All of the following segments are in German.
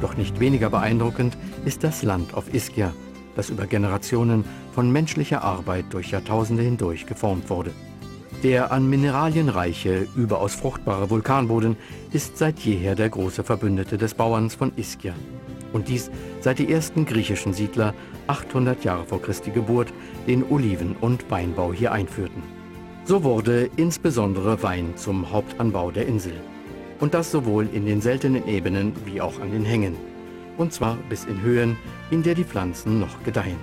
Doch nicht weniger beeindruckend ist das Land auf Ischia, das über Generationen von menschlicher Arbeit durch Jahrtausende hindurch geformt wurde. Der an Mineralien reiche, überaus fruchtbare Vulkanboden ist seit jeher der große Verbündete des Bauerns von Ischia. Und dies seit die ersten griechischen Siedler 800 Jahre vor Christi Geburt den Oliven- und Weinbau hier einführten. So wurde insbesondere Wein zum Hauptanbau der Insel. Und das sowohl in den seltenen Ebenen wie auch an den Hängen. Und zwar bis in Höhen, in der die Pflanzen noch gedeihen.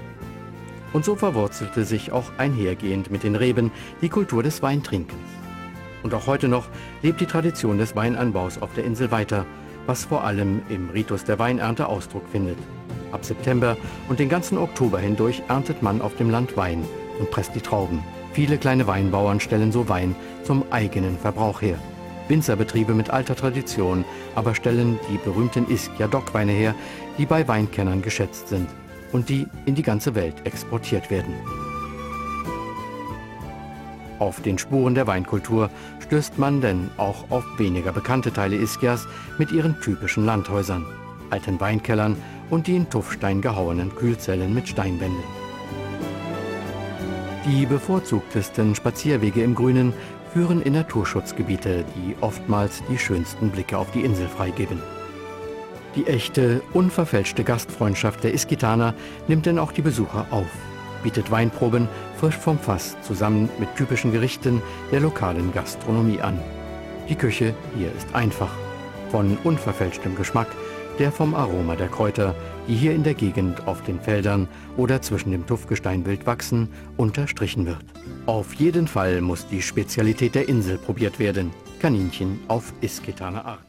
Und so verwurzelte sich auch einhergehend mit den Reben die Kultur des Weintrinkens. Und auch heute noch lebt die Tradition des Weinanbaus auf der Insel weiter, was vor allem im Ritus der Weinernte Ausdruck findet. Ab September und den ganzen Oktober hindurch erntet man auf dem Land Wein und presst die Trauben. Viele kleine Weinbauern stellen so Wein zum eigenen Verbrauch her. Winzerbetriebe mit alter Tradition aber stellen die berühmten Ischia-Dock-Weine her, die bei Weinkennern geschätzt sind und die in die ganze Welt exportiert werden. Auf den Spuren der Weinkultur stößt man denn auch auf weniger bekannte Teile Ischias mit ihren typischen Landhäusern, alten Weinkellern und die in Tuffstein gehauenen Kühlzellen mit Steinwänden. Die bevorzugtesten Spazierwege im Grünen führen in Naturschutzgebiete, die oftmals die schönsten Blicke auf die Insel freigeben. Die echte, unverfälschte Gastfreundschaft der Iskitaner nimmt denn auch die Besucher auf, bietet Weinproben frisch vom Fass zusammen mit typischen Gerichten der lokalen Gastronomie an. Die Küche hier ist einfach, von unverfälschtem Geschmack, der vom Aroma der Kräuter, die hier in der Gegend auf den Feldern oder zwischen dem Tuffgestein wild wachsen, unterstrichen wird. Auf jeden Fall muss die Spezialität der Insel probiert werden, Kaninchen auf Iskitaner Art.